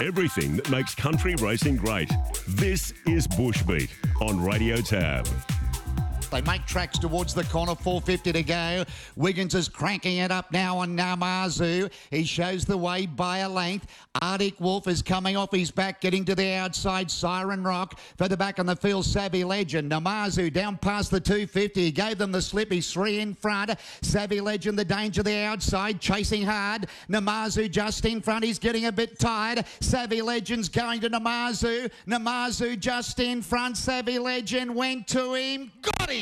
Everything that makes country racing great. This is Bushbeat on Radio Tab. They make tracks towards the corner, 450 to go. Wiggins is cranking it up now on Namazu. He shows the way by a length. Arctic Wolf is coming off his back, getting to the outside. Siren Rock further back on the field. Savvy Legend. Namazu down past the 250. He gave them the slip. He's three in front. Savvy Legend, the danger the outside, chasing hard. Namazu just in front. He's getting a bit tired. Savvy Legend's going to Namazu. Namazu just in front. Savvy Legend went to him. Got him.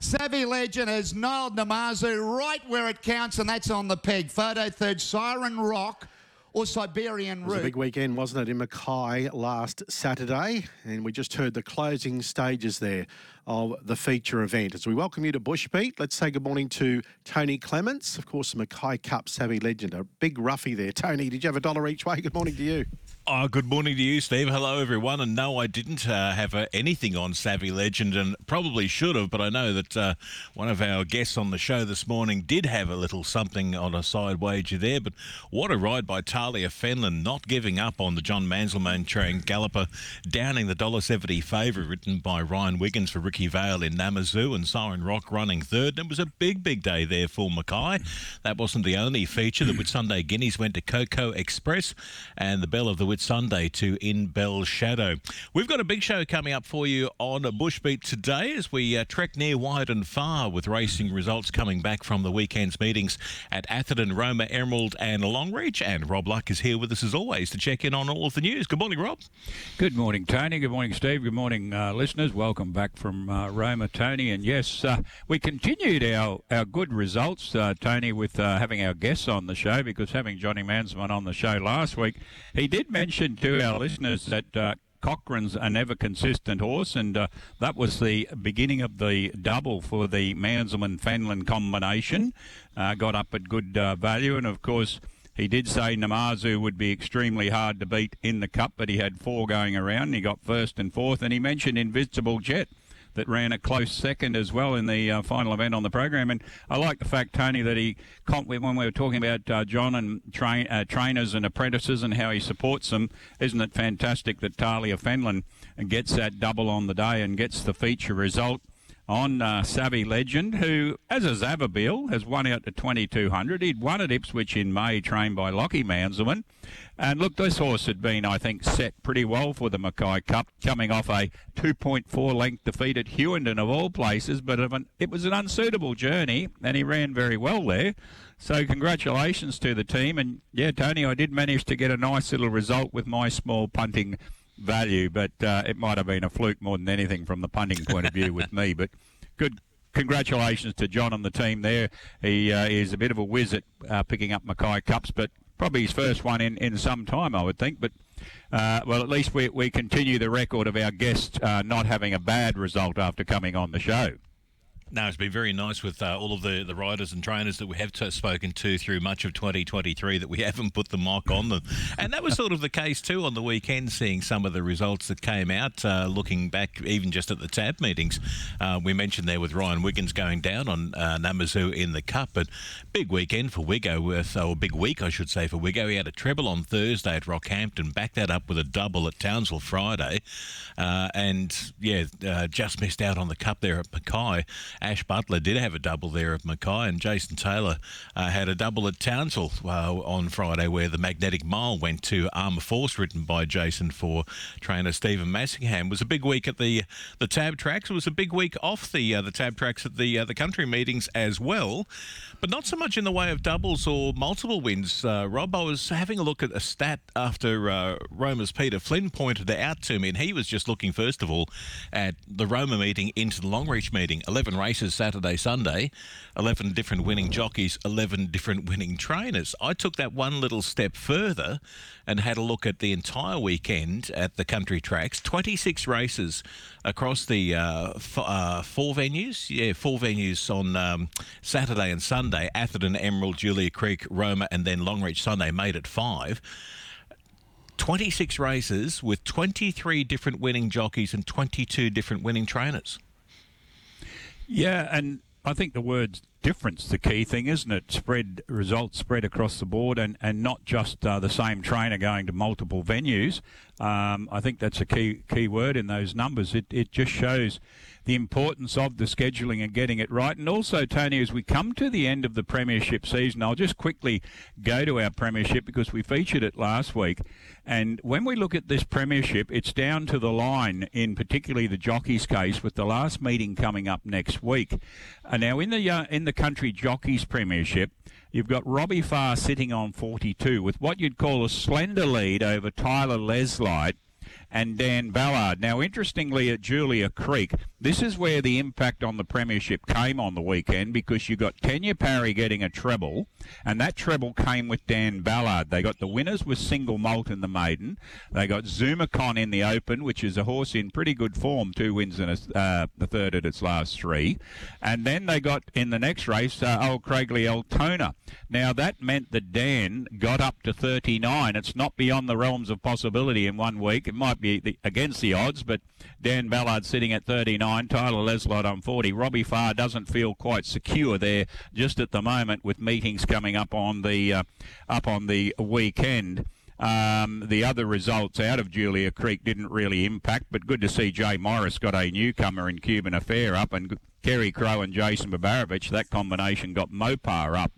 Savvy Legend has nailed Namazu right where it counts, and that's on the peg. Photo third, Siren Rock or Siberian It was a big weekend, wasn't it, in Mackay last Saturday? And we just heard the closing stages there of the feature event. As we welcome you to Bushbeat, let's say good morning to Tony Clements, of course, the Mackay Cup savvy legend. A big roughie there. Tony, did you have a dollar each way? Good morning to you. Oh, good morning to you, Steve. Hello, everyone. And no, I didn't uh, have uh, anything on Savvy Legend, and probably should have. But I know that uh, one of our guests on the show this morning did have a little something on a side wager there. But what a ride by Talia Fenlon, not giving up on the John Manzelmann train galloper, downing the $1.70 favourite written by Ryan Wiggins for Ricky Vale in Namazu, and Siren Rock running third. And it was a big, big day there for Mackay. That wasn't the only feature. The Whitsunday Guineas went to Coco Express, and the Bell of the Whit Sunday to In Bell Shadow. We've got a big show coming up for you on a Bushbeat today as we uh, trek near, wide, and far with racing results coming back from the weekend's meetings at Atherton, Roma, Emerald, and Longreach. And Rob Luck is here with us as always to check in on all of the news. Good morning, Rob. Good morning, Tony. Good morning, Steve. Good morning, uh, listeners. Welcome back from uh, Roma, Tony. And yes, uh, we continued our, our good results, uh, Tony, with uh, having our guests on the show because having Johnny Mansman on the show last week, he did mention to our listeners that. Uh, Cochrane's a never consistent horse, and uh, that was the beginning of the double for the Manzelmann Fenlon combination. Uh, got up at good uh, value, and of course, he did say Namazu would be extremely hard to beat in the cup, but he had four going around. And he got first and fourth, and he mentioned Invincible Jet that ran a close second as well in the uh, final event on the program. And I like the fact, Tony, that he when we were talking about uh, John and uh, trainers and apprentices and how he supports them. Isn't it fantastic that Talia Fenlon gets that double on the day and gets the feature result? On uh, Savvy Legend, who, as a Zababil, has won out to 2200. He'd won at Ipswich in May, trained by Lockie Manzelmann. And look, this horse had been, I think, set pretty well for the Mackay Cup, coming off a 2.4 length defeat at Hughenden, of all places. But an, it was an unsuitable journey, and he ran very well there. So, congratulations to the team. And yeah, Tony, I did manage to get a nice little result with my small punting value, but uh, it might have been a fluke more than anything from the punting point of view with me. But good. Congratulations to John and the team there. He uh, is a bit of a whiz at uh, picking up Mackay Cups, but probably his first one in, in some time, I would think. But uh, well, at least we, we continue the record of our guest uh, not having a bad result after coming on the show. No, it's been very nice with uh, all of the, the riders and trainers that we have t- spoken to through much of 2023 that we haven't put the mock on them. And that was sort of the case too on the weekend, seeing some of the results that came out, uh, looking back even just at the TAB meetings. Uh, we mentioned there with Ryan Wiggins going down on uh, Namazu in the Cup, but big weekend for Wiggo, with, or big week, I should say, for Wiggo. He had a treble on Thursday at Rockhampton, backed that up with a double at Townsville Friday, uh, and yeah, uh, just missed out on the Cup there at Mackay. Ash Butler did have a double there at Mackay, and Jason Taylor uh, had a double at Townsville uh, on Friday, where the magnetic mile went to Armour Force, written by Jason for trainer Stephen Massingham. It was a big week at the the Tab tracks. It was a big week off the uh, the Tab tracks at the uh, the country meetings as well, but not so much in the way of doubles or multiple wins. Uh, Rob, I was having a look at a stat after uh, Roma's Peter Flynn pointed it out to me, and he was just looking first of all at the Roma meeting into the Longreach meeting. Eleven races Saturday, Sunday, 11 different winning jockeys, 11 different winning trainers. I took that one little step further and had a look at the entire weekend at the country tracks 26 races across the uh, f- uh, four venues. Yeah, four venues on um, Saturday and Sunday Atherton, Emerald, Julia Creek, Roma, and then Longreach Sunday made it five. 26 races with 23 different winning jockeys and 22 different winning trainers. Yeah, and I think the words difference the key thing, isn't it? Spread results spread across the board, and and not just uh, the same trainer going to multiple venues. Um, I think that's a key key word in those numbers. It it just shows the importance of the scheduling and getting it right. And also, Tony, as we come to the end of the Premiership season, I'll just quickly go to our Premiership because we featured it last week. And when we look at this Premiership, it's down to the line in particularly the jockeys case, with the last meeting coming up next week. Uh, now, in the uh, in the country jockeys Premiership, you've got Robbie Farr sitting on 42 with what you'd call a slender lead over Tyler Leslite and Dan Ballard. Now, interestingly, at Julia Creek, this is where the impact on the Premiership came on the weekend because you got Tanya Parry getting a treble, and that treble came with Dan Ballard. They got the winners with single malt in the maiden. They got Zumacon in the open, which is a horse in pretty good form, two wins and a, uh, the third at its last three. And then they got in the next race, uh, old Craigley Altona. Now, that meant that Dan got up to 39. It's not beyond the realms of possibility in one week. It might the, against the odds, but Dan Ballard sitting at 39, Tyler Leslot on 40. Robbie Farr doesn't feel quite secure there just at the moment with meetings coming up on the uh, up on the weekend. Um, the other results out of Julia Creek didn't really impact, but good to see Jay Morris got a newcomer in Cuban Affair up and Kerry Crow and Jason Babarovich. That combination got Mopar up.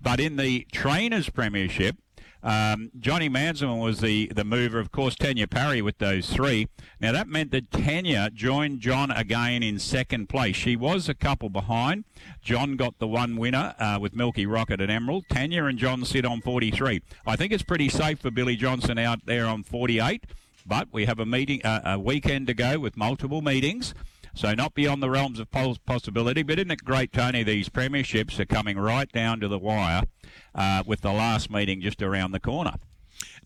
But in the Trainers Premiership, um, Johnny Manzelmann was the, the mover, of course, Tanya Parry with those three. Now, that meant that Tanya joined John again in second place. She was a couple behind. John got the one winner uh, with Milky Rocket and Emerald. Tanya and John sit on 43. I think it's pretty safe for Billy Johnson out there on 48, but we have a meeting, uh, a weekend to go with multiple meetings. So not beyond the realms of possibility. But isn't it great, Tony? These premierships are coming right down to the wire uh, with the last meeting just around the corner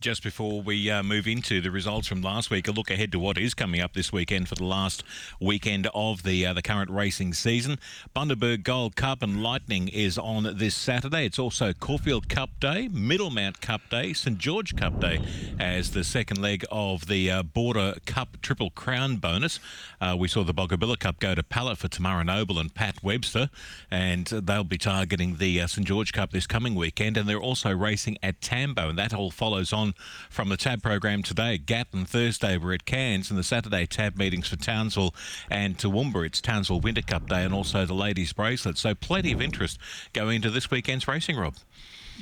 just before we uh, move into the results from last week, a look ahead to what is coming up this weekend for the last weekend of the uh, the current racing season. Bundaberg Gold Cup and Lightning is on this Saturday. It's also Caulfield Cup Day, Middlemount Cup Day, St George Cup Day as the second leg of the uh, Border Cup Triple Crown bonus. Uh, we saw the Boggabilla Cup go to Pallet for Tamara Noble and Pat Webster, and they'll be targeting the uh, St George Cup this coming weekend. And they're also racing at Tambo, and that all follows on from the TAB program today. Gap and Thursday were at Cairns, and the Saturday TAB meetings for Townsville and Toowoomba. It's Townsville Winter Cup Day and also the ladies' bracelet. So plenty of interest going into this weekend's racing, Rob.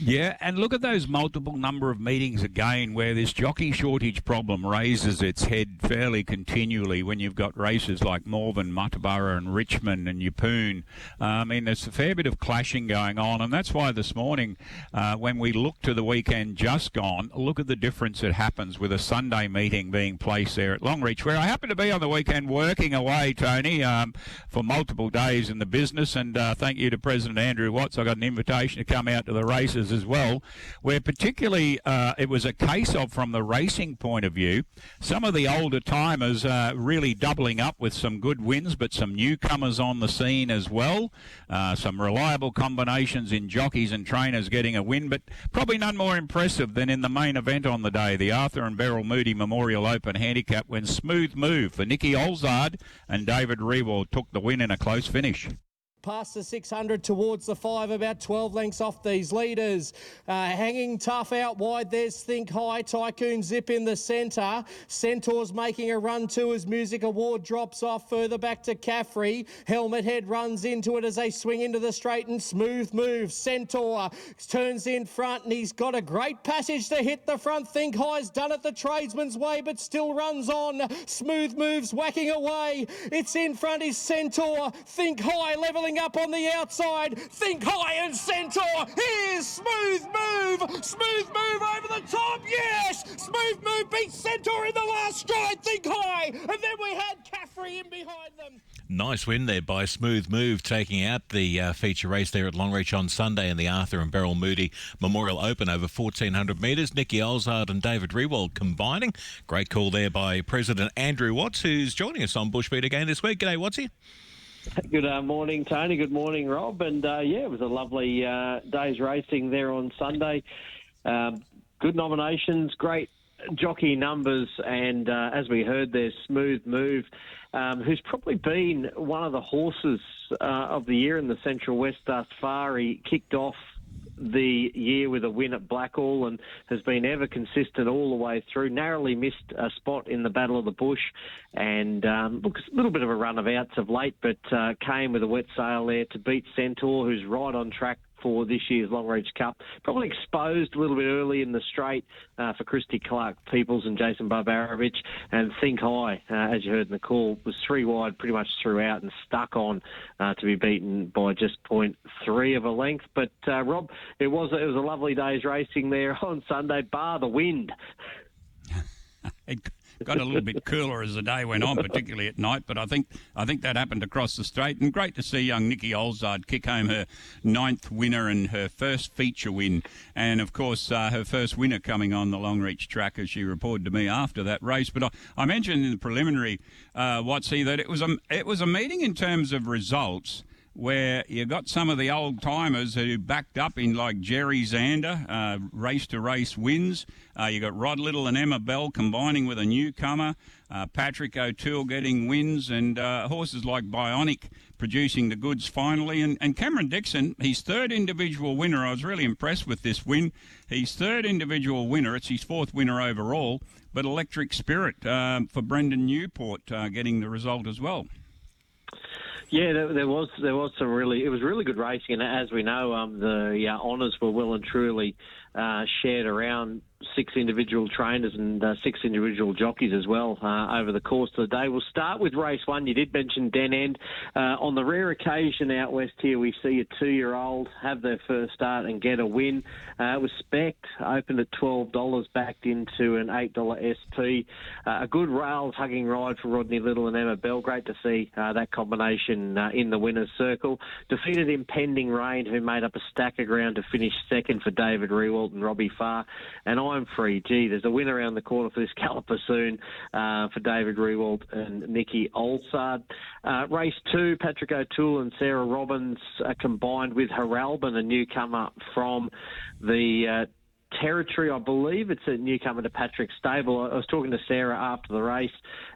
Yeah, and look at those multiple number of meetings again where this jockey shortage problem raises its head fairly continually when you've got races like Morven, Muttaburra and Richmond and Yeppoon. Uh, I mean, there's a fair bit of clashing going on, and that's why this morning, uh, when we look to the weekend just gone, look at the difference that happens with a Sunday meeting being placed there at Longreach, where I happen to be on the weekend working away, Tony, um, for multiple days in the business, and uh, thank you to President Andrew Watts. I got an invitation to come out to the races as well, where particularly uh, it was a case of, from the racing point of view, some of the older timers uh, really doubling up with some good wins, but some newcomers on the scene as well. Uh, some reliable combinations in jockeys and trainers getting a win, but probably none more impressive than in the main event on the day, the Arthur and Beryl Moody Memorial Open Handicap, when Smooth Move for Nicky Olzard and David Rewald took the win in a close finish. Past the 600 towards the five, about 12 lengths off these leaders. Uh, hanging tough out wide, there's Think High. Tycoon Zip in the centre. Centaur's making a run too as Music Award drops off further back to Caffrey. Helmet Head runs into it as they swing into the straight and smooth move. Centaur turns in front and he's got a great passage to hit the front. Think High's done it the tradesman's way but still runs on. Smooth moves whacking away. It's in front is Centaur. Think High levelling up on the outside. Think high and Centaur. Here's Smooth Move. Smooth Move over the top. Yes. Smooth Move beats Centaur in the last stride. Think high. And then we had Caffrey in behind them. Nice win there by Smooth Move, taking out the uh, feature race there at Longreach on Sunday in the Arthur and Beryl Moody Memorial Open over 1,400 metres. Nicky Olzard and David Rewald combining. Great call there by President Andrew Watts, who's joining us on Bushbeat again this week. G'day, Wattsy. Good uh, morning, Tony. Good morning, Rob. And uh, yeah, it was a lovely uh, day's racing there on Sunday. Um, good nominations, great jockey numbers, and uh, as we heard there, Smooth Move, um, who's probably been one of the horses uh, of the year in the Central West thus far. He kicked off the year with a win at Blackall and has been ever consistent all the way through. Narrowly missed a spot in the Battle of the Bush and um, a little bit of a run of outs of late, but uh, came with a wet sail there to beat Centaur, who's right on track for this year's Longreach Cup. Probably exposed a little bit early in the straight uh, for Christy Clark Peoples and Jason Barbarovich. And Think High, uh, as you heard in the call, was three wide pretty much throughout and stuck on uh, to be beaten by just point three of a length. But uh, Rob, it was it was a lovely day's racing there on Sunday, bar the wind. got a little bit cooler as the day went on, particularly at night. But I think I think that happened across the straight. And great to see young Nikki Olzard kick home her ninth winner and her first feature win, and of course uh, her first winner coming on the Longreach track, as she reported to me after that race. But I, I mentioned in the preliminary, uh, Watsy, that it was a it was a meeting in terms of results where you got some of the old timers who backed up in like Jerry Zander, uh, race to race wins. Uh, you got Rod Little and Emma Bell combining with a newcomer, uh, Patrick O'Toole getting wins, and uh, horses like Bionic producing the goods finally. And, and Cameron Dixon, his third individual winner. I was really impressed with this win. His third individual winner. It's his fourth winner overall. But Electric Spirit uh, for Brendan Newport getting the result as well. Yeah, there, there, was there was some really it was really good racing, and as we know, um, the uh, honours were well and truly uh, shared around six individual trainers and uh, six individual jockeys as well uh, over the course of the day. We'll start with race one. You did mention Den End. Uh, on the rare occasion out west here, we see a two-year-old have their first start and get a win. Uh, it was spec opened at $12, backed into an $8 SP. Uh, a good rails hugging ride for Rodney Little and Emma Bell. Great to see uh, that combination in the winner's circle. Defeated Impending Rain, who made up a stack of ground to finish second for David Rewalt and Robbie Farr. And I time free. Gee, there's a win around the corner for this caliper soon uh, for David Rewald and Nikki Olsard. Uh, race two, Patrick O'Toole and Sarah Robbins uh, combined with Haralbin, a newcomer from the uh, territory. I believe it's a newcomer to Patrick's stable. I was talking to Sarah after the race,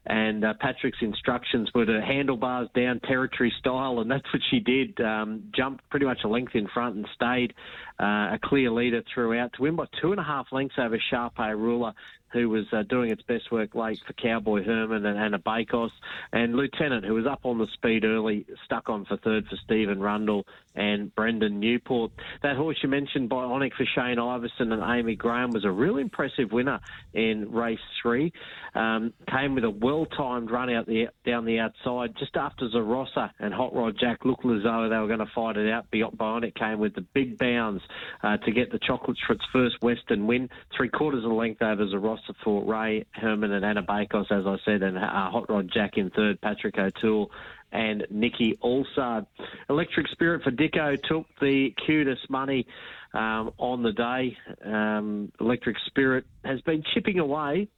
and uh, Patrick's instructions were to handlebars down territory style, and that's what she did. Um, jumped pretty much a length in front and stayed uh, a clear leader throughout to win by two and a half lengths over Sharpay Ruler who was uh, doing its best work late for Cowboy Herman and Anna Bakos, and Lieutenant, who was up on the speed early, stuck on for third for Stephen Rundle and Brendan Newport. That horse you mentioned, Bionic for Shane Iverson and Amy Graham, was a real impressive winner in race three. Um, came with a well-timed run out the down the outside just after Zarossa and Hot Rod Jack looked as though they were going to fight it out. Bionic came with the big bounds uh, to get the chocolates for its first Western win, three quarters of a length over Zarossa for Ray Herman and Anna Bakos, as I said, and uh, Hot Rod Jack in third, Patrick O'Toole and Nikki Olsard. Electric Spirit for Dicko took the cutest money um, on the day. Um, Electric Spirit has been chipping away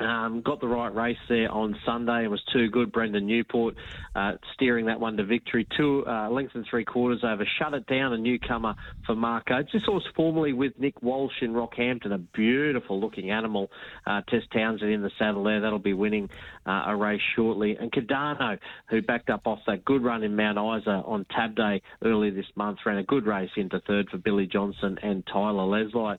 um, got the right race there on Sunday. It was too good. Brendan Newport uh, steering that one to victory. Two uh, length and three quarters over. Shut it down. A newcomer for Marco. This horse formerly with Nick Walsh in Rockhampton. A beautiful looking animal. Uh, Tess Townsend in the saddle there. That'll be winning uh, a race shortly. And Cardano, who backed up off that good run in Mount Isa on Tab Day earlier this month, ran a good race into third for Billy Johnson and Tyler Leslie.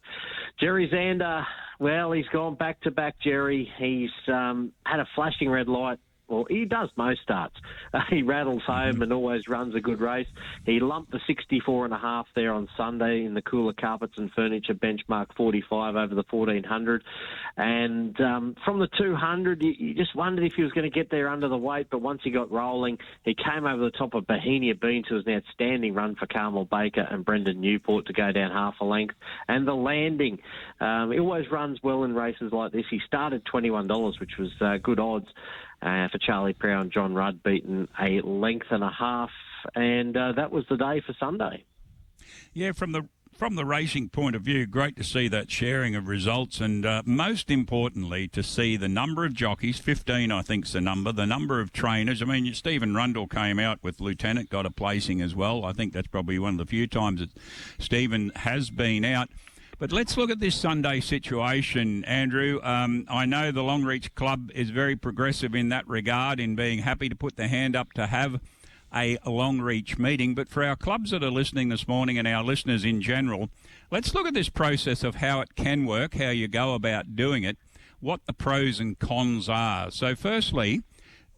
Jerry Zander well, he's gone back to back, Jerry. He's um, had a flashing red light well, he does most starts. Uh, he rattles home and always runs a good race. He lumped the 64 and a half there on Sunday in the cooler carpets and furniture benchmark 45 over the 1400. And um, from the 200, you, you, just wondered if he was going to get there under the weight. But once he got rolling, he came over the top of Bohemia Beans, who was an outstanding run for Carmel Baker and Brendan Newport to go down half a length. And the landing, um, he always runs well in races like this. He started $21, which was uh, good odds uh, for Charlie Prow and John Rudd, beaten a length and a half, and uh, that was the day for Sunday. Yeah, from the from the racing point of view, great to see that sharing of results, and uh, most importantly, to see the number of jockeys. Fifteen, I think, is the number. The number of trainers. I mean, Stephen Rundle came out with Lieutenant, got a placing as well. I think that's probably one of the few times that Stephen has been out. But let's look at this Sunday situation, Andrew. Um, I know the Longreach Club is very progressive in that regard, in being happy to put their hand up to have a Longreach meeting. But for our clubs that are listening this morning and our listeners in general, let's look at this process of how it can work, how you go about doing it, what the pros and cons are. So, firstly,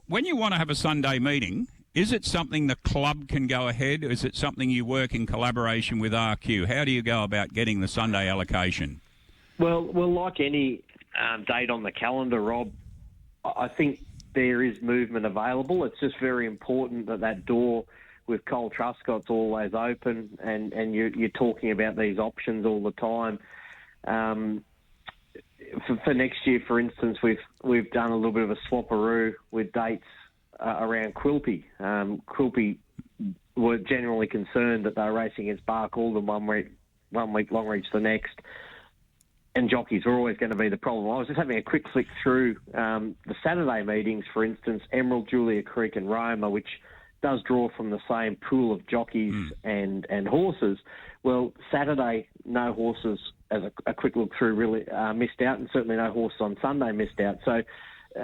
when you want to have a Sunday meeting, is it something the club can go ahead? Is it something you work in collaboration with RQ? How do you go about getting the Sunday allocation? Well, well, like any um, date on the calendar, Rob, I think there is movement available. It's just very important that that door with Cole Truscott's always open, and and you're, you're talking about these options all the time. Um, for, for, next year, for instance, we've we've done a little bit of a swapperoo with dates uh, around Quilpie. Um, Quilpie were generally concerned that they were racing against Bark all the one week, one week Longreach the next, and jockeys were always going to be the problem. I was just having a quick flick through um, the Saturday meetings, for instance, Emerald, Julia Creek, and Roma, which does draw from the same pool of jockeys mm. and and horses. Well, Saturday, no horses. As a, a quick look through, really uh, missed out, and certainly no horses on Sunday missed out. So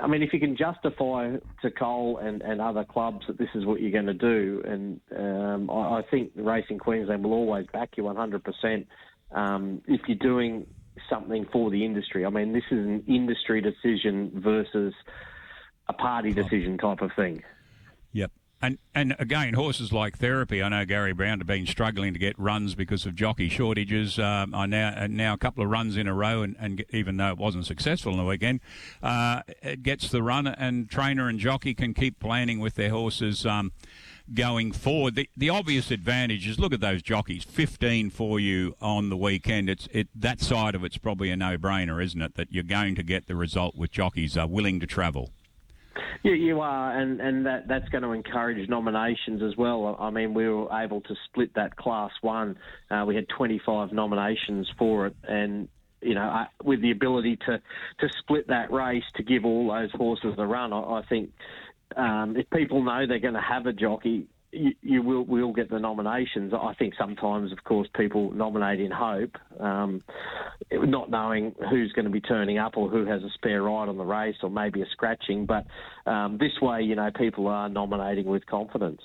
I mean, if you can justify to Cole and, and other clubs that this is what you're going to do, and um, I, I, think Racing Queensland will always back you 100% um, if you're doing something for the industry. I mean, this is an industry decision versus a party decision type of thing. Yep. And and again, horses like therapy. I know Gary Brown have been struggling to get runs because of jockey shortages. Um, I now now a couple of runs in a row, and, and even though it wasn't successful in the weekend, uh, it gets the run, and trainer and jockey can keep planning with their horses. Um, going forward. The, the obvious advantage is look at those jockeys, 15 for you on the weekend. It's it that side of it's probably a no-brainer, isn't it? That you're going to get the result with jockeys are willing to travel. Yeah, you are, and, and that, that's going to encourage nominations as well. I mean, we were able to split that class one. Uh, we had 25 nominations for it, and you know, with the ability to, to split that race to give all those horses a run, I, I think um, if people know they're going to have a jockey, you, you, will get the nominations. I think sometimes, of course, people nominate in hope, um, not knowing who's going to be turning up or who has a spare ride on the race or maybe a scratching. But um, this way, you know, people are nominating with confidence.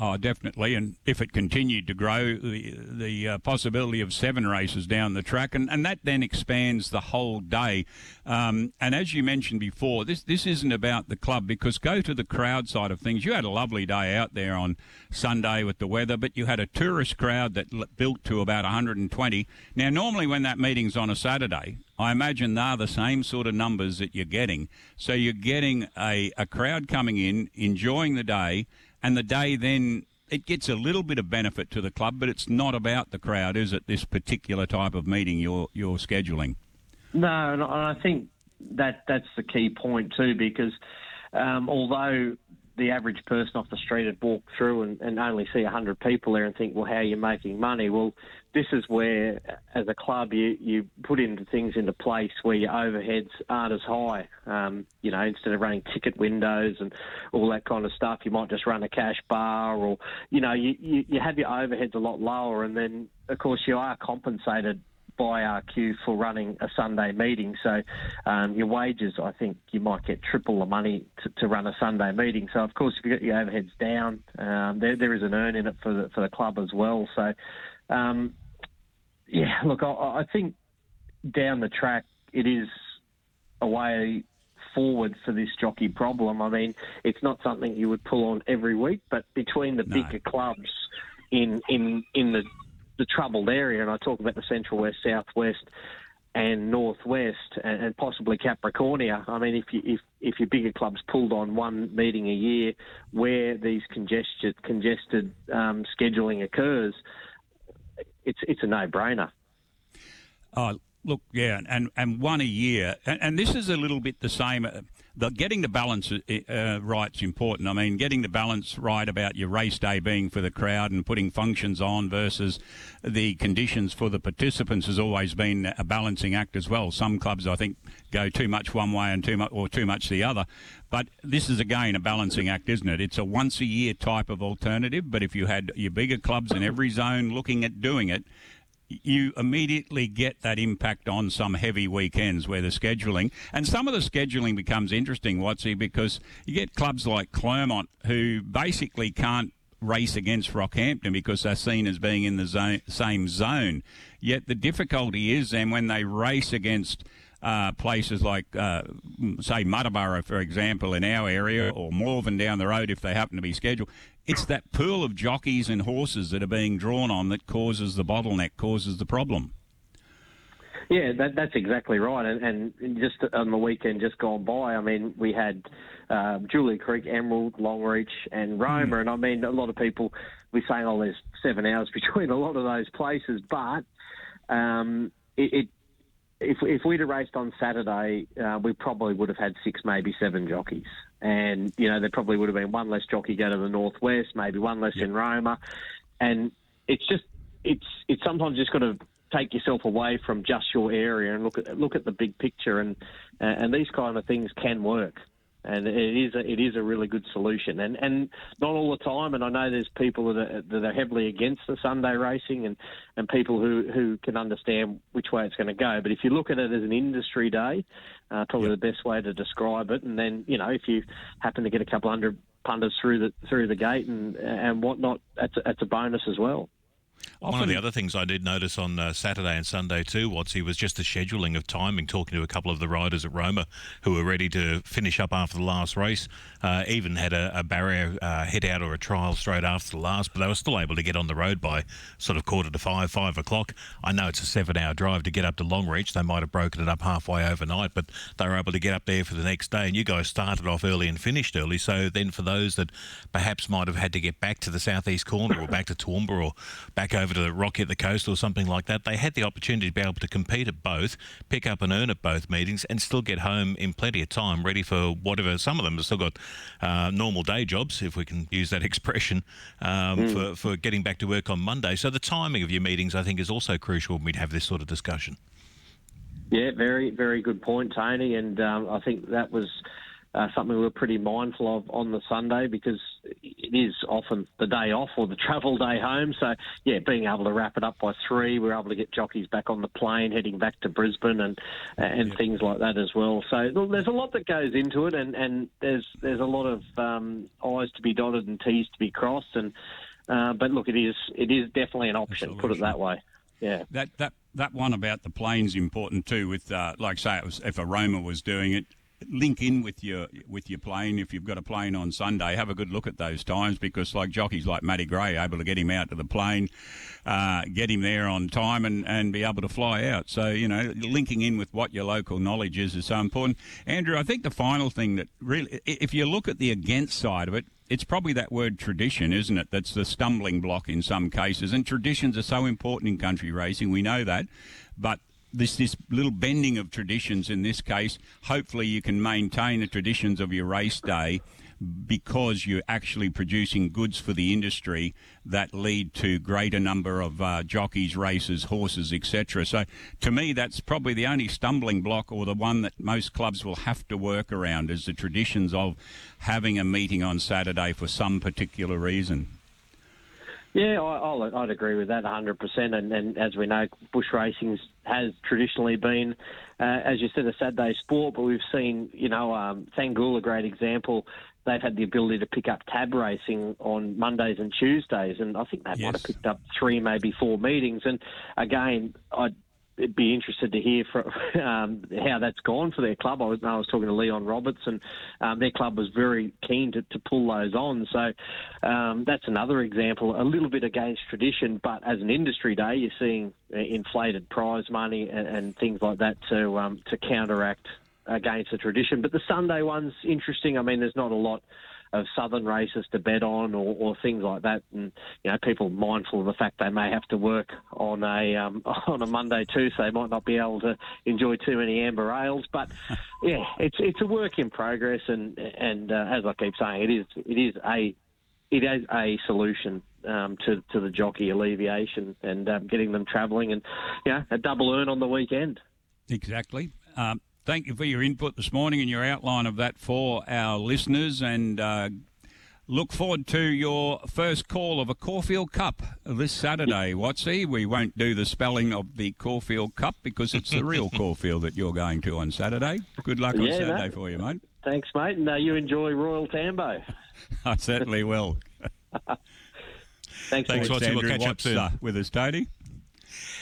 Oh, definitely. And if it continued to grow, the, the uh, possibility of seven races down the track, and, and that then expands the whole day. Um, and as you mentioned before, this, this isn't about the club because go to the crowd side of things. You had a lovely day out there on Sunday with the weather, but you had a tourist crowd that built to about 120. Now, normally when that meeting's on a Saturday, I imagine they're the same sort of numbers that you're getting. So you're getting a, a crowd coming in, enjoying the day and the day then it gets a little bit of benefit to the club, but it's not about the crowd, is it? This particular type of meeting you're you're scheduling. No, and I think that that's the key point too, because um, although the average person off the street would walk through and, and only see 100 people there and think, well, how are you making money? Well, this is where, as a club, you, you put into things into place where your overheads aren't as high. Um, you know, instead of running ticket windows and all that kind of stuff, you might just run a cash bar or, you know, you, you, you have your overheads a lot lower. And then, of course, you are compensated by RQ for running a Sunday meeting. So um, your wages, I think you might get triple the money to, to, run a Sunday meeting. So of course, if you get your overheads down, um, there there is an earn in it for the for the club as well. So um, yeah, look, I, I think down the track it is a way forward for this jockey problem. I mean, it's not something you would pull on every week, but between the no. bigger clubs in in in the the troubled area, and I talk about the Central West, Southwest, and Northwest, and, and possibly Capricornia. I mean, if you if if your bigger clubs pulled on one meeting a year where these congested congested um, scheduling occurs, it's it's a no brainer. Oh, look, yeah, and and one a year, and, and this is a little bit the same. The getting the balance uh, uh right is important. I mean, getting the balance right about your race day being for the crowd and putting functions on versus the conditions for the participants has always been a balancing act as well. Some clubs, I think, go too much one way and too much or too much the other. But this is again a balancing act, isn't it? It's a once a year type of alternative. But if you had your bigger clubs in every zone looking at doing it, you immediately get that impact on some heavy weekends where the scheduling and some of the scheduling becomes interesting, Watsy, because you get clubs like Clermont who basically can't race against Rockhampton because they're seen as being in the zone, same zone. Yet the difficulty is then when they race against uh, places like, uh, say, Muttaburra, for example, in our area, or Morven down the road if they happen to be scheduled. It's that pool of jockeys and horses that are being drawn on that causes the bottleneck, causes the problem. Yeah, that, that's exactly right. And, and just on the weekend just gone by, I mean, we had uh, Julia Creek, Emerald, Longreach, and Roma. Mm. And I mean, a lot of people we saying, "Oh, there's seven hours between a lot of those places," but um, it, it if, if we'd have raced on Saturday, uh, we probably would have had six, maybe seven jockeys. And, you know, there probably would have been one less jockey go to the northwest, maybe one less in Roma. And it's just, it's, it's sometimes just got to take yourself away from just your area and look at, look at the big picture. And, uh, and these kind of things can work and it is a, it is a really good solution. And and not all the time. And I know there's people that are, that are heavily against the Sunday racing, and and people who who can understand which way it's going to go. But if you look at it as an industry day, uh, probably yep. the best way to describe it. And then you know if you happen to get a couple hundred punters through the through the gate and and whatnot, that's a, that's a bonus as well. Often, One of the other things I did notice on uh, Saturday and Sunday too, Watsy, was just the scheduling of timing. Talking to a couple of the riders at Roma who were ready to finish up after the last race, uh, even had a, a barrier uh, head out or a trial straight after the last, but they were still able to get on the road by sort of quarter to five, five o'clock. I know it's a seven-hour drive to get up to Longreach. They might have broken it up halfway overnight, but they were able to get up there for the next day. And you guys started off early and finished early. So then, for those that perhaps might have had to get back to the southeast corner or back to Toowoomba or back over to Rocky at the Coast or something like that, they had the opportunity to be able to compete at both, pick up and earn at both meetings, and still get home in plenty of time, ready for whatever. Some of them have still got uh, normal day jobs, if we can use that expression, um, mm. for, for getting back to work on Monday. So the timing of your meetings, I think, is also crucial when we have this sort of discussion. Yeah, very, very good point, Tony. And um, I think that was uh, something we're pretty mindful of on the Sunday because it is often the day off or the travel day home. So, yeah, being able to wrap it up by three, we're able to get jockeys back on the plane heading back to Brisbane and and yep. things like that as well. So there's a lot that goes into it, and, and there's there's a lot of um, I's to be dotted and T's to be crossed. And uh, but look, it is it is definitely an option. Put it that way. Yeah. That that that one about the plane's important too. With uh, like say, it was if Aroma was doing it, link in with your with your plane if you've got a plane on Sunday. Have a good look at those times because like jockeys like Matty Gray able to get him out to the plane, uh, get him there on time, and, and be able to fly out. So you know, linking in with what your local knowledge is is so important. Andrew, I think the final thing that really, if you look at the against side of it. It's probably that word tradition, isn't it? That's the stumbling block in some cases. And traditions are so important in country racing. We know that. But this this little bending of traditions in this case. Hopefully, you can maintain the traditions of your race day because you're actually producing goods for the industry that lead to greater number of uh, jockeys, races, horses, etc. So, to me, that's probably the only stumbling block, or the one that most clubs will have to work around, is the traditions of having a meeting on Saturday for some particular reason. Yeah, I, would agree with that 100%. And, and, as we know, bush racing has traditionally been, uh, as you said, a Saturday sport. But we've seen, you know, um, a great example. They've had the ability to pick up tab racing on Mondays and Tuesdays, and I think they yes. might have picked up three, maybe four meetings. And again, I be interested to hear from, um, how that's gone for their club. I was, I was talking to Leon Roberts, and um, their club was very keen to, to pull those on. So um, that's another example, a little bit against tradition, but as an industry day, you're seeing uh, inflated prize money and, and things like that to um, to counteract against the tradition. But the Sunday one's interesting. I mean, there's not a lot of southern races to bet on or, or things like that. And you know, people mindful of the fact they may have to work on a um, on a Monday too, so they might not be able to enjoy too many amber ales. But yeah, it's it's a work in progress, and and uh, as I keep saying, it is it is a it is a solution um, to to the jockey alleviation and um, getting them travelling, and you know, a double earn on the weekend. Exactly. Um, thank you for your input this morning and your outline of that for our listeners. And uh, look forward to your first call of a Caulfield Cup this Saturday, Watsy. We won't do the spelling of the Caulfield Cup because it's the real Caulfield that you're going to on Saturday. Good luck on Yeah, Saturday mate. for you, mate. Thanks, mate, and uh, you enjoy Royal Tambo. I certainly will. Thanks, Thanks, mate. Watsy. We'll Andrew catch up soon. uh, with us, Tony.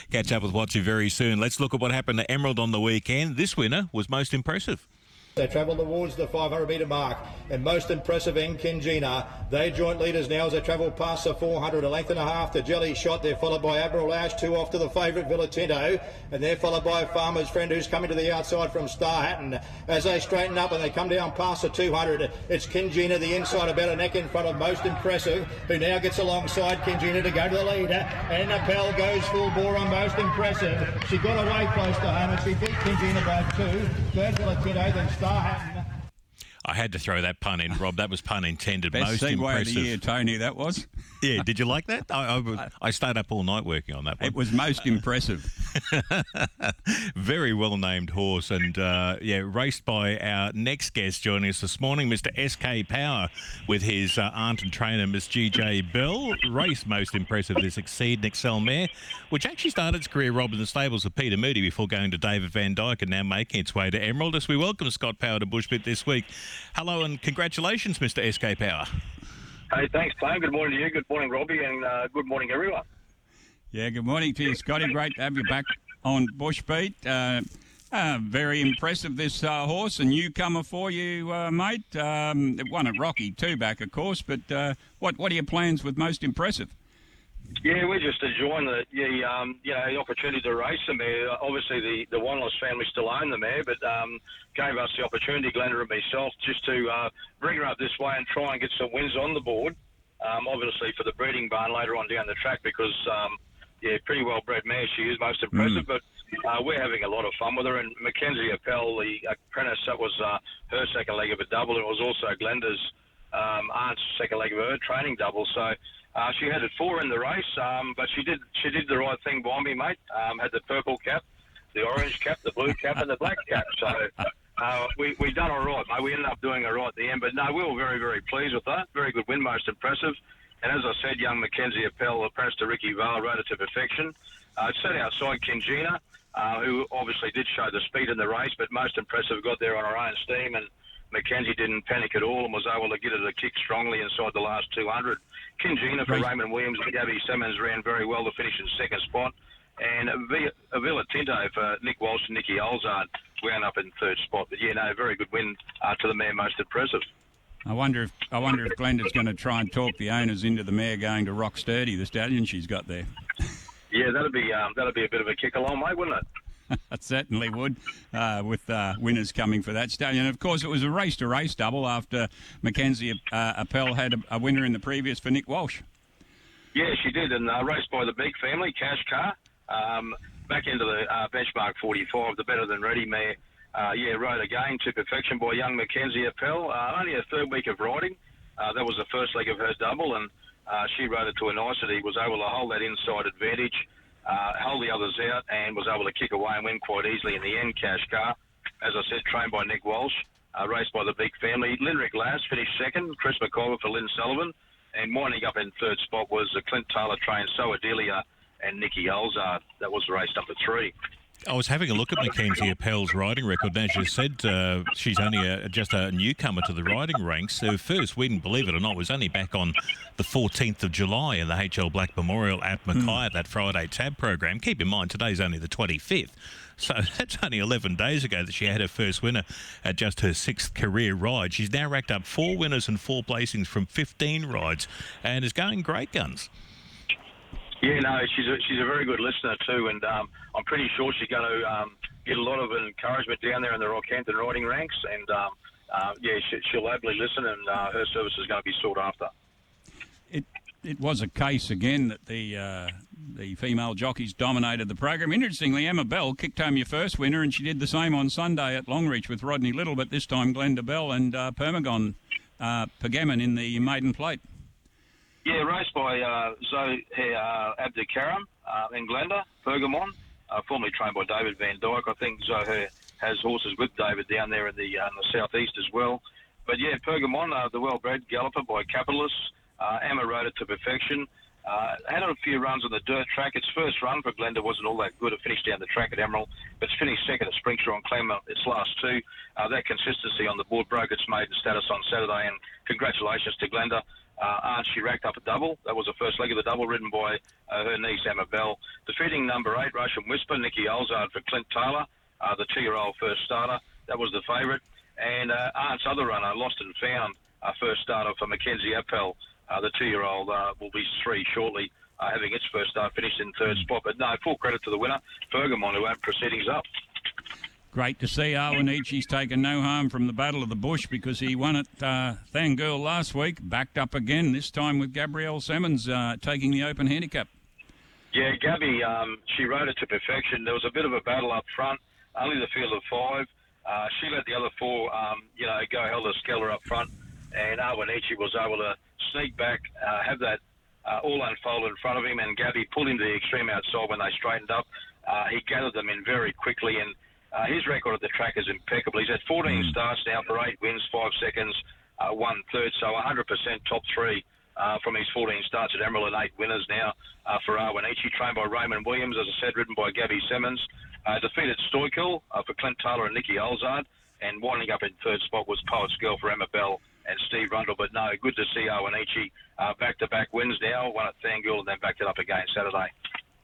Catch up with Watsy very soon. Let's look at what happened to Emerald on the weekend. This winner was most impressive. They travel towards the 500 metre mark, and most impressive Nkingina. They joint leaders now as they travel past the 400, a length and a half to Jelly Shot. They're followed by Admiral Ash, two off to the favourite Villa Tinto, and they're followed by Farmer's Friend, who's coming to the outside from Star Hatton. As they straighten up and they come down past the 200, it's Kingina, the inside, about a neck in front of most impressive, who now gets alongside Kingina to go to the leader. And Appel goes full bore on most impressive. She got away close to home and she beat Kingina by two. Third Villatinto, then Star Hatton. I had to throw that pun in, Rob. That was pun intended. Best most segue of impressive. the year, Tony, that was. Yeah, did you like that? I, I, I stayed up all night working on that one. It was most impressive. Very well named horse, and uh, yeah, raced by our next guest joining us this morning, Mr. SK Power, with his uh, aunt and trainer, Miss GJ Bell. Race most impressive this Exceed and Excel mare, which actually started its career robbing the stables of Peter Moody before going to David Vandyke and now making its way to Emerald. As we welcome Scott Power to Bushbeat this week. Hello and congratulations, Mr. SK Power. Hey, thanks, Payne. Good morning to you. Good morning, Robbie, and uh, good morning, everyone. Yeah, good morning to you, Scotty. Great to have you back on Bushbeat. Uh, uh, very impressive, this uh, horse. A newcomer for you, uh, mate. Um, it won at Rocky too back, of course. But uh, what what are your plans with most impressive? Yeah, we're just enjoying the, the um, you know the opportunity to race the mare. Obviously, the the Wanless family still own the mare, but um, gave us the opportunity, Glenda and myself, just to uh, bring her up this way and try and get some wins on the board. Um, obviously, for the breeding barn later on down the track, because um, yeah, pretty well bred mare she is, most impressive. But uh, we're having a lot of fun with her. And Mackenzie Appel, the apprentice, that was uh, her second leg of a double. It was also Glenda's um, aunt's second leg of her training double. So uh, she had it four in the race, um, but she did she did the right thing by me, mate. Um, had the purple cap, the orange cap, the blue cap, and the black cap. So. Uh, we we done all right, mate. We ended up doing all right at the end, but no, we were very very pleased with that. Very good win, most impressive. And as I said, young Mackenzie Appel, apprentice to Ricky Vale, rode it to perfection. Uh, sat outside Kingina, uh, who obviously did show the speed in the race, but most impressive got there on her own steam, and Mackenzie didn't panic at all and was able to get it a kick strongly inside the last 200. Kingina for Right. Raymond Williams and Gabby Simmons ran very well to finish in second spot. And Villa Tinto for Nick Walsh and Nicky Olzard wound up in third spot. But yeah, no, very good win uh, to the man most impressive. I wonder if I wonder if Glenda's going to try and talk the owners into the mare going to Rock Sturdy, the stallion she's got there. Yeah, that'd be um, that'd be a bit of a kick along, mate, wouldn't it? It certainly would, uh, with uh, winners coming for that stallion. Of course, it was a race to race double after Mackenzie uh, Appel had a, a winner in the previous for Nick Walsh. Yeah, she did, and uh, raced by the big family, Cash Car, um, back into the uh, benchmark 45, the better than ready mare. Uh, yeah, rode again to perfection by young Mackenzie Appel. Uh, only a third week of riding. That was the first leg of her double, and she rode it to a nicety. Was able to hold that inside advantage, uh, held the others out, and was able to kick away and win quite easily in the end. Cash Car, as I said, trained by Nick Walsh, uh, raced by the big family. Linrick Lass finished second. Chris McCullough for Lynn Sullivan. And winding up in third spot was the Clint Taylor trained So Adelia and Nikki Olzard. That was race number three. I was having a look at Mackenzie Appel's riding record, and as you said, uh, she's only a, just a newcomer to the riding ranks. Her first win, believe it or not, was only back on the 14th of July in the HL Black Memorial at Mackay at that Friday tab program. Keep in mind, today's only the 25th. So that's only 11 days ago that she had her first winner at just her sixth career ride. She's now racked up four winners and four placings from 15 rides and is going great guns. Yeah, no, she's a, she's a very good listener too, and um, I'm pretty sure she's going to um, get a lot of encouragement down there in the Rockhampton riding ranks, and um, uh, yeah, she, she'll happily listen, and uh, her service is going to be sought after. It it was a case again that the uh, the female jockeys dominated the program. Interestingly, Emma Bell kicked home your first winner, and she did the same on Sunday at Longreach with Rodney Little, but this time Glenda Bell and uh, Permagon uh, Pergamon in the maiden plate. Yeah, raced by uh, Zoe uh, Abdikaram uh, in Glenda, Pergamon, uh, formerly trained by David Vandyke. I think Zoe has horses with David down there in the, uh, in the southeast as well. but yeah, Pergamon, uh, the well-bred galloper by Capitalists. Uh, Emma rode it to perfection. Uh, had a few runs on the dirt track. Its first run for Glenda wasn't all that good. It finished down the track at Emerald, but it's finished second at Springsure on Clermont its last two. Uh, that consistency on the board broke its maiden status on Saturday, and congratulations to Glenda. Uh, Aunt, she racked up a double. That was the first leg of the double, ridden by uh, her niece Emma Bell. Defeating number eight, Russian Whisper, Nikki Olzard for Clint Taylor, uh, the two-year-old first starter. That was the favourite. And uh, Aunt's other runner, Lost and Found, uh, first starter for Mackenzie Appel. Uh, the two-year-old uh, will be three shortly, uh, having its first start finished in third spot. But no, full credit to the winner, Pergamon, who had proceedings up. Great to see Awanichi's taken no harm from the Battle of the Bush because he won at uh, Thangool last week, backed up again, this time with Gabrielle Simmons uh, taking the open handicap. Yeah, Gabby, um, she rode it to perfection. There was a bit of a battle up front, only the field of five. Uh, she let the other four, um, you know, go helter skelter up front, and Awanichi was able to sneak back, uh, have that uh, all unfold in front of him, and Gabby pulled him to the extreme outside when they straightened up. Uh, he gathered them in very quickly, and uh, his record at the track is impeccable. He's had 14 starts now for eight wins, five seconds, uh, one third, so 100% top three. Uh, from his 14 starts at Emerald and eight winners now uh, for Awanichi, trained by Raymond Williams, as I said, ridden by Gabby Simmons. Uh, defeated Stoikel uh, for Clint Taylor and Nicky Olzard, and winding up in third spot was Poet's Girl for Emma Bell and Steve Rundle. But no, good to see Awanichi uh, back-to-back wins now, one at Thangool and then backed it up again Saturday.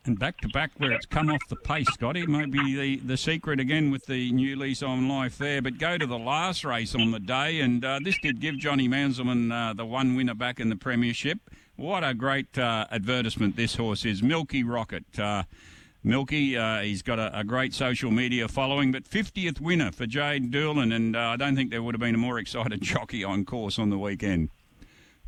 And back to back where it's come off the pace, Scotty. Maybe the, the secret again with the new lease on life there. But go to the last race on the day, and uh, this did give Johnny Manzelmann uh, the one winner back in the Premiership. What a great uh, advertisement this horse is. Milky Rocket. Uh, Milky, uh, he's got a, a, great social media following, but 50th winner for Jade Doolan, and uh, I don't think there would have been a more excited jockey on course on the weekend.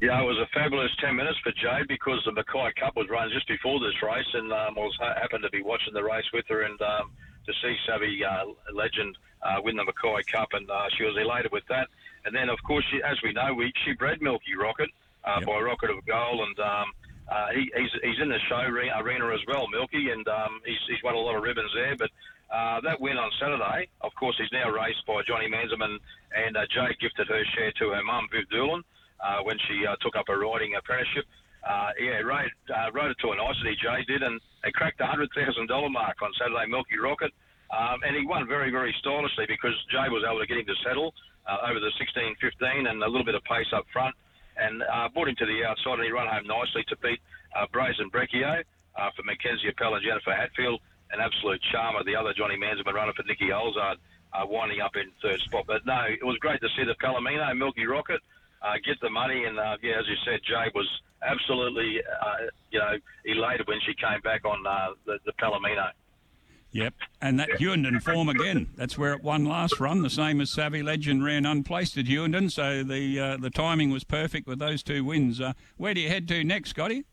Yeah, it was a fabulous 10 minutes for Jade because the Mackay Cup was run just before this race, and um, I was happened to be watching the race with her and um, to see Savvy uh, Legend uh, win the Mackay Cup, and uh, she was elated with that. And then, of course, she, as we know, we, she bred Milky Rocket uh, yep. by Rocket of Gold, and um, uh, he, he's, he's in the show arena as well, Milky, and um, he's, he's won a lot of ribbons there. But uh, that win on Saturday, of course, he's now raced by Johnny Manzelmann, and uh, Jade gifted her share to her mum, Viv Doolan uh, when she uh, took up a riding apprenticeship. Uh, yeah, rode, uh, rode it to a nicety, Jay did, and they cracked the $100,000 mark on Saturday, Milky Rocket. Um, and he won very, very stylishly because Jay was able to get him to settle uh, over the 16 15 and a little bit of pace up front and uh, brought him to the outside and he ran home nicely to beat uh, Brazen Brecchio uh, for Mackenzie Appel and Jennifer Hatfield. An absolute charmer, the other Johnny Manzelmann runner for Nicky Olzard, uh, winding up in third spot. But no, it was great to see the Palomino, Milky Rocket, uh, get the money. And uh, yeah, as you said, Jay was absolutely, uh, you know, elated when she came back on uh, the, the Palomino. Yep, and that Hughenden form again. That's where it won last run, the same as Savvy Legend ran unplaced at Hughenden. So the uh, the timing was perfect with those two wins. Uh, where do you head to next, Scotty?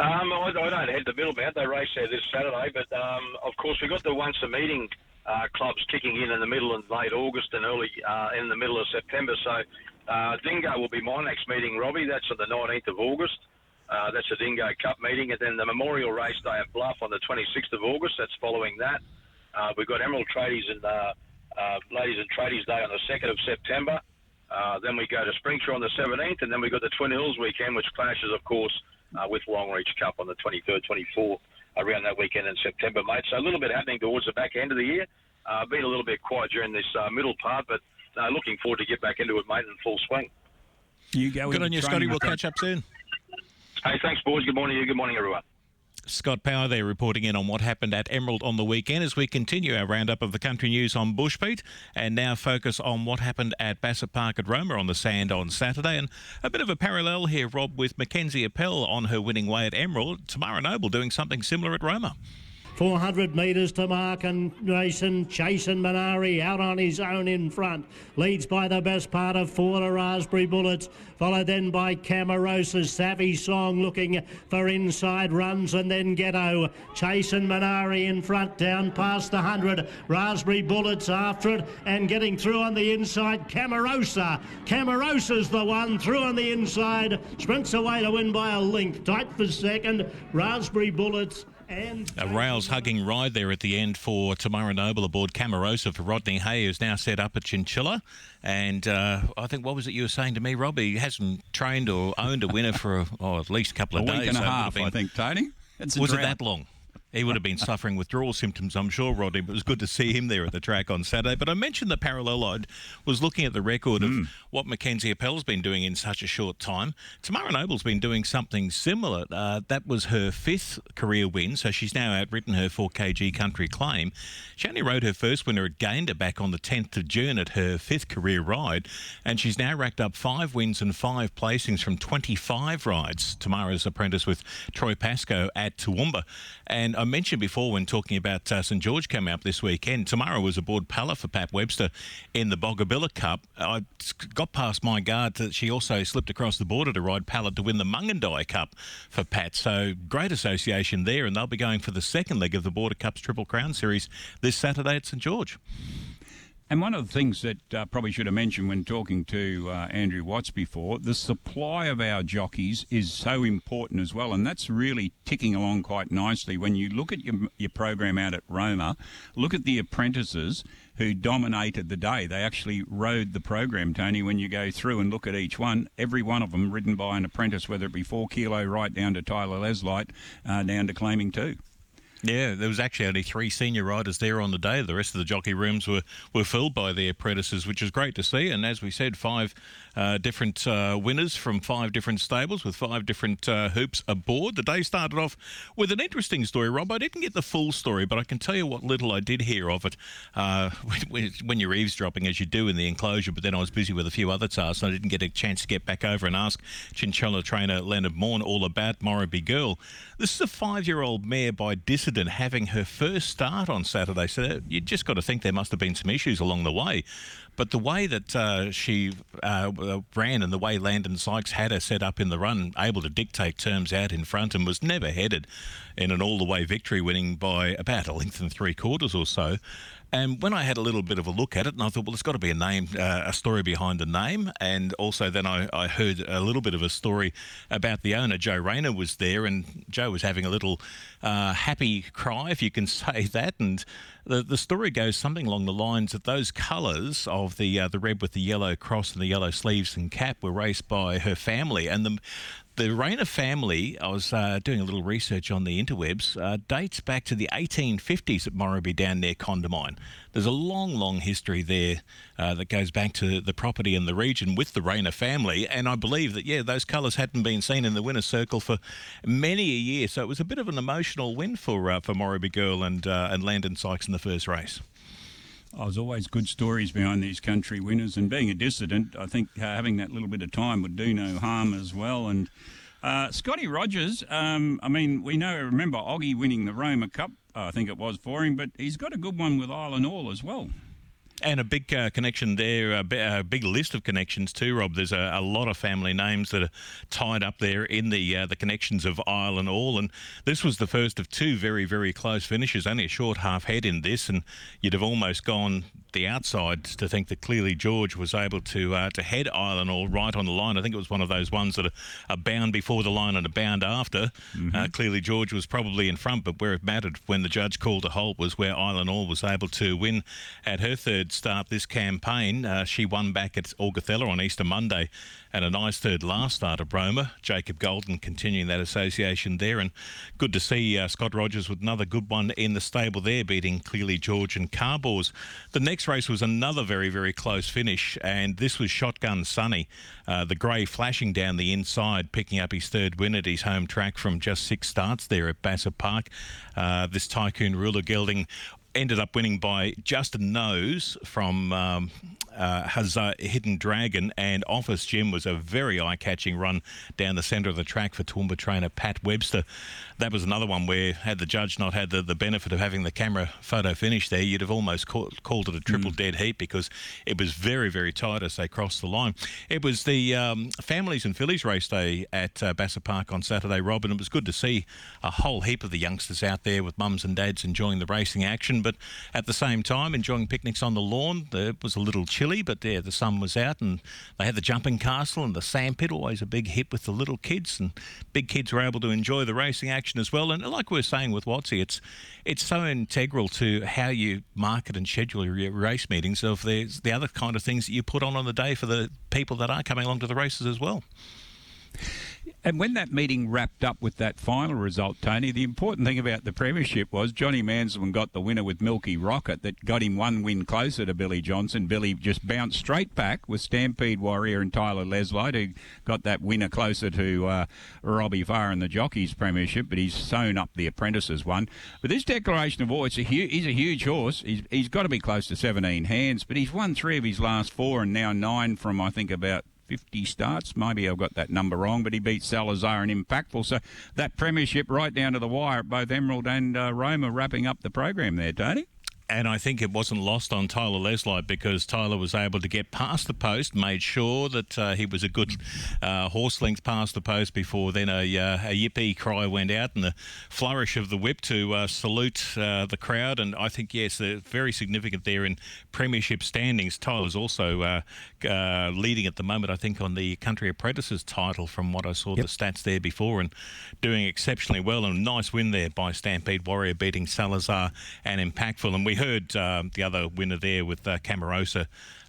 Um, I, I don't head to Middlemount. They race there this Saturday, but um, of course we've got the once a meeting uh, clubs kicking in in the middle of late August and early uh, in the middle of September. So uh, Dingo will be my next meeting, Robbie. That's on the 19th of August. Uh, that's a Dingo Cup meeting. And then the Memorial Race Day at Bluff on the 26th of August. That's following that. Uh, we've got Emerald Tradies and uh, uh, Ladies and Tradies Day on the 2nd of September. Uh, then we go to Springsure on the 17th. And then we've got the Twin Hills weekend, which clashes, of course, with Longreach Cup on the 23rd, 24th around that weekend in September, mate. So a little bit happening towards the back end of the year. been a little bit quiet during this middle part, but uh, looking forward to get back into it, mate, in full swing. You go. Good on you, Scotty. We'll catch up soon. Hey, thanks, boys. Good morning to you. Good morning, everyone. Scott Power there reporting in on what happened at Emerald on the weekend as we continue our roundup of the country news on Bushbeat and now focus on what happened at Bassett Park at Roma on the sand on Saturday. And a bit of a parallel here, Rob, with Mackenzie Appel on her winning way at Emerald. Tamara Noble doing something similar at Roma. 400 metres to mark and racing, chasing Minari out on his own in front. Leads by the best part of four to Raspberry Bullets, followed then by Camarosa's Savvy Song looking for inside runs and then Ghetto. Chasing Minari in front down past the 100. Raspberry Bullets after it and getting through on the inside. Camarosa. Camarosa's the one through on the inside. Sprints away to win by a length. Tight for second. Raspberry Bullets A rails hugging ride there at the end for Tamara Noble aboard Camarosa for Rodney Hay, who's now set up at Chinchilla. And uh, I think, what was it you were saying to me, Robbie? He hasn't trained or owned a winner for oh, at least a couple A of week days. and a so it would half, been- I think, Tony. It's a was it that long? He would have been suffering withdrawal symptoms, I'm sure, Rodney. But it was good to see him there at the track on Saturday. But I mentioned the parallel. I was looking at the record of what Mackenzie Appel's been doing in such a short time. Tamara Noble's been doing something similar. Uh, that was her fifth career win, so she's now outridden her 4kg country claim. She only rode her first winner at Gander back on the 10th of June at her fifth career ride, and she's now racked up five wins and five placings from 25 rides. Tamara's apprentice with Troy Pascoe at Toowoomba. And I mentioned before when talking about uh, St George coming up this weekend, Tamara was aboard Palla for Pat Webster in the Boggabilla Cup. I got past my guard that she also slipped across the border to ride Palla to win the Mungindi Cup for Pat. So great association there, and they'll be going for the second leg of the Border Cups Triple Crown Series this Saturday at St George. And one of the things that uh, probably should have mentioned when talking to uh, Andrew Watts before, the supply of our jockeys is so important as well, and that's really ticking along quite nicely. When you look at your, your program out at Roma, look at the apprentices who dominated the day. They actually rode the program, Tony. When you go through and look at each one, every one of them ridden by an apprentice, whether it be four kilo right down to Tyler Leslie, uh, down to claiming two. Yeah, there was actually only three senior riders there on the day. The rest of the jockey rooms were, were filled by their apprentices, which is great to see. And as we said, five uh, different uh, winners from five different stables with five different uh, hoops aboard. The day started off with an interesting story, Rob. I didn't get the full story, but I can tell you what little I did hear of it uh, when, when you're eavesdropping, as you do in the enclosure. But then I was busy with a few other tasks, and I didn't get a chance to get back over and ask Chinchilla trainer Leonard Morn all about Morrowby Girl. This is a five-year-old mare by Dissident having her first start on Saturday, so you just got to think there must have been some issues along the way. But the way that uh, she uh, ran and the way Landon Sykes had her set up in the run, able to dictate terms out in front and was never headed in an all the way victory, winning by about a length and three quarters or so. And when I had a little bit of a look at it, and I thought, well, there's got to be a name, uh, a story behind the name. And also, then I, I heard a little bit of a story about the owner, Joe Rayner, was there, and Joe was having a little uh, happy cry, if you can say that. And the the story goes something along the lines that those colours of the uh, the red with the yellow cross and the yellow sleeves and cap were raced by her family, and the the Rayner family, I was uh, doing a little research on the interwebs, uh, dates back to the 1850s at Morrowby down near Condamine. There's a long, long history there uh, that goes back to the property in the region with the Rayner family, and I believe that, yeah, those colours hadn't been seen in the winner's circle for many a year, so it was a bit of an emotional win for uh, for Morrowby Girl and, uh, and Landon Sykes in the first race. There's always good stories behind these country winners, and being a dissident, I think having that little bit of time would do no harm as well. And uh, Scotty Rogers, um, I mean, we know, remember Oggy winning the Roma Cup, I think it was for him, but he's got a good one with Island All as well. And a big uh, connection there, a, big list of connections too, Rob. There's a, a lot of family names that are tied up there in the uh, the connections of Isle and all. And this was the first of two very, very close finishes. Only a short half head in this, and you'd have almost gone the outside to think that clearly George was able to uh, to head Isle and all right on the line. I think it was one of those ones that are, are bound before the line and a bound after. Uh, clearly George was probably in front, but where it mattered when the judge called a halt was where Isle and all was able to win at her third start this campaign. Uh, she won back at Augathella on Easter Monday and a nice third last start at Roma. Jacob Golden continuing that association there. And good to see uh, Scott Rogers with another good one in the stable there, beating clearly George and Carbors. The next race was another very, very close finish, and this was Shotgun Sunny. Uh, the grey flashing down the inside, picking up his third win at his home track from just six starts there at Bassett Park. Uh, this Tycoon ruler gelding ended up winning by just a nose from um, uh, Hidden Dragon, and Office Jim was a very eye-catching run down the centre of the track for Toowoomba trainer Pat Webster. That was another one where, had the judge not had the, the benefit of having the camera photo finish there, you'd have almost call, called it a triple dead heat because it was very, very tight as they crossed the line. It was the um, Families and Fillies race day at uh, Bassett Park on Saturday, Rob, and it was good to see a whole heap of the youngsters out there with mums and dads enjoying the racing action. But at the same time, enjoying picnics on the lawn. It was a little chilly, but there the sun was out, and they had the jumping castle and the sandpit, always a big hit with the little kids, and big kids were able to enjoy the racing action as well. And like we were saying with Watsy, it's it's so integral to how you market and schedule your race meetings. Of there's the other kind of things that you put on on the day for the people that are coming along to the races as well. And when that meeting wrapped up with that final result, Tony, the important thing about the premiership was Johnny Mansell got the winner with Milky Rocket that got him one win closer to Billy Johnson. Billy just bounced straight back with Stampede Warrior and Tyler Leslie, who got that winner closer to uh, Robbie Farr in the Jockeys Premiership, but he's sewn up the Apprentices one. But this declaration of war, it's a hu- he's a huge horse. He's, he's got to be close to 17 hands, but he's won three of his last four and now nine from, I think, about 50 starts. Maybe I've got that number wrong, but he beat Salazar and Impactful. So that premiership right down to the wire at both Emerald and uh, Roma wrapping up the program there, Tony and I think it wasn't lost on Tyler Leslie because Tyler was able to get past the post, made sure that uh, he was a good uh, horse length past the post before then a, uh, a yippee cry went out and the flourish of the whip to uh, salute uh, the crowd. And I think, yes, very significant there in premiership standings. Tyler's also uh, leading at the moment, I think, on the Country Apprentices title from what I saw yep. the stats there before and doing exceptionally well. And a nice win there by Stampede Warrior beating Salazar and Impactful. And we heard um, the other winner there with uh, Camarosa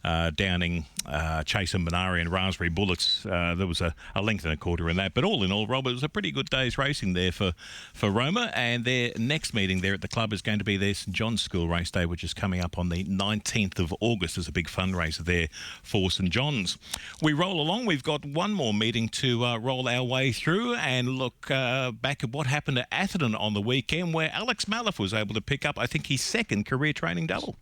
uh, downing uh, Chase and Minari and Raspberry Bullets. Uh, there was a, a, length and a quarter in that. But all in all, Rob, it was a pretty good day's racing there for, for Roma. And their next meeting there at the club is going to be their St John's School Race Day, which is coming up on the 19th of August. There's a big fundraiser there for St John's. We roll along. We've got one more meeting to uh, roll our way through and look uh, back at what happened at Atherton on the weekend, where Alex Maliff was able to pick up, I think, his second career training double.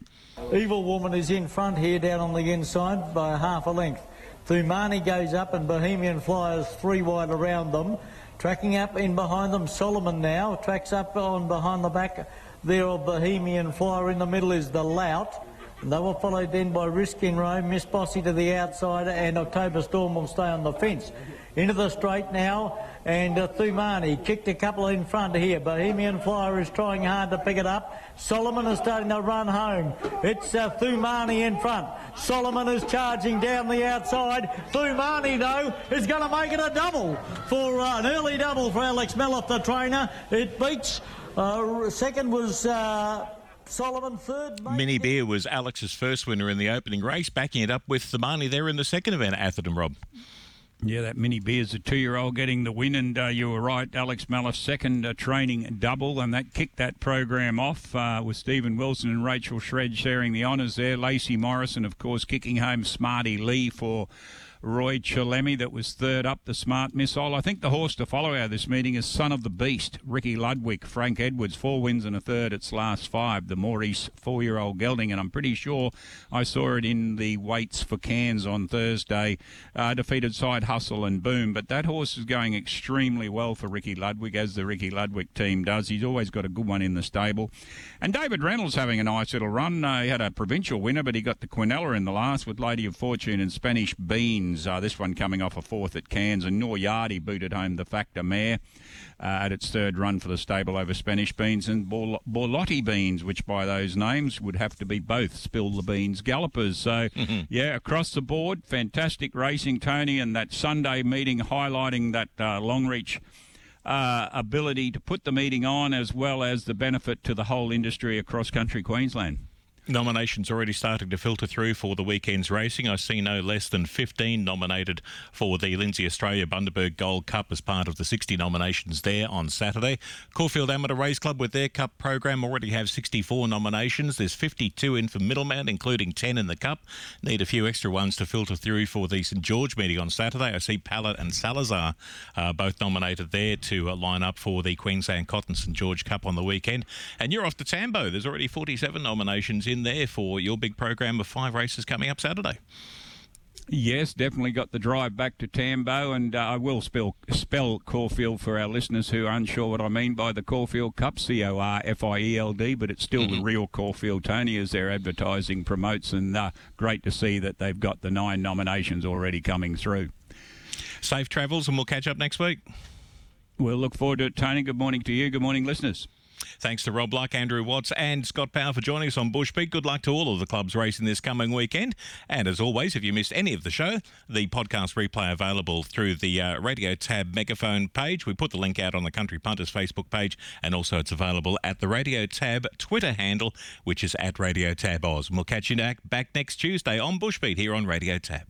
Evil Woman is in front here down on the inside by half a length. Thumani goes up and Bohemian Flyers three wide around them. Tracking up in behind them, Solomon now. Tracks up on behind the back there of Bohemian Flyer. In the middle is the Lout. And They were followed then by Risk in Rome, Miss Bossy to the outside, and October Storm will stay on the fence. Into the straight now, and uh, Thumani kicked a couple in front here. Bohemian Flyer is trying hard to pick it up. Solomon is starting to run home. It's uh, Thumani in front. Solomon is charging down the outside. Thumani, though, is going to make it a double for uh, an early double for Alex Maliff, the trainer. It beats. Uh, second was. Uh, Solomon third. Mini Beer was Alex's first winner in the opening race, backing it up with the money there in the second event at Atherton, Rob. Yeah, that mini beer's a two-year-old getting the win, and uh, you were right. Alex Maliff second uh, training double, and that kicked that program off uh, with Stephen Wilson and Rachel Shred sharing the honours there. Lacey Morrison, of course, kicking home Smarty Lee for Roy Chalemi that was third up, the smart missile. I think the horse to follow out of this meeting is Son of the Beast, Ricky Ludwig, Frank Edwards, four wins and a third its last five. The Maurice four-year-old gelding, and I'm pretty sure I saw it in the weights for Cairns on Thursday. Uh, defeated Side Hustle and Boom, but that horse is going extremely well for Ricky Ludwig, as the Ricky Ludwig team does. He's always got a good one in the stable. And David Reynolds having a nice little run. Uh, he had a provincial winner, but he got the Quinella in the last with Lady of Fortune and Spanish Beans. Uh, this one coming off a fourth at Cairns, and Noryadi booted home the Factor Mare uh, at its third run for the stable over Spanish Beans and Borlotti Beans, which by those names would have to be both Spill the Beans gallopers. So, mm-hmm. yeah, across the board, fantastic racing, Tony, and that Sunday meeting highlighting that uh, long reach. Uh, ability to put the meeting on as well as the benefit to the whole industry across country Queensland. Nominations already starting to filter through for the weekend's racing. I see no less than 15 nominated for the Lindsay Australia Bundaberg Gold Cup as part of the 60 nominations there on Saturday. Corfield Amateur Race Club with their Cup program already have 64 nominations. There's 52 in for Middlemount, including 10 in the Cup. Need a few extra ones to filter through for the St George meeting on Saturday. I see Palla and Salazar uh, both nominated there to uh, line up for the Queensland Cotton St George Cup on the weekend. And you're off to Tambo. There's already 47 nominations in in there for your big program of five races coming up Saturday. Yes, definitely got the drive back to Tambo, and uh, I will spell spell Corfield for our listeners who are unsure what I mean by the Corfield Cup, C O R F I E L D, but it's still mm-hmm. the real Corfield Tony as their advertising promotes, and uh, great to see that they've got the nine nominations already coming through. Safe travels, and we'll catch up next week. We'll look forward to it, Tony. Good morning to you. Good morning, listeners. Thanks to Rob Luck, Andrew Watts, and Scott Power for joining us on Bushbeat. Good luck to all of the clubs racing this coming weekend. And as always, if you missed any of the show, the podcast replay available through the uh, Radio Tab Megaphone page. We put the link out on the Country Punters Facebook page, and also it's available at the Radio Tab Twitter handle, which is at Radio Tab Oz. And we'll catch you back, back next Tuesday on Bushbeat here on Radio Tab.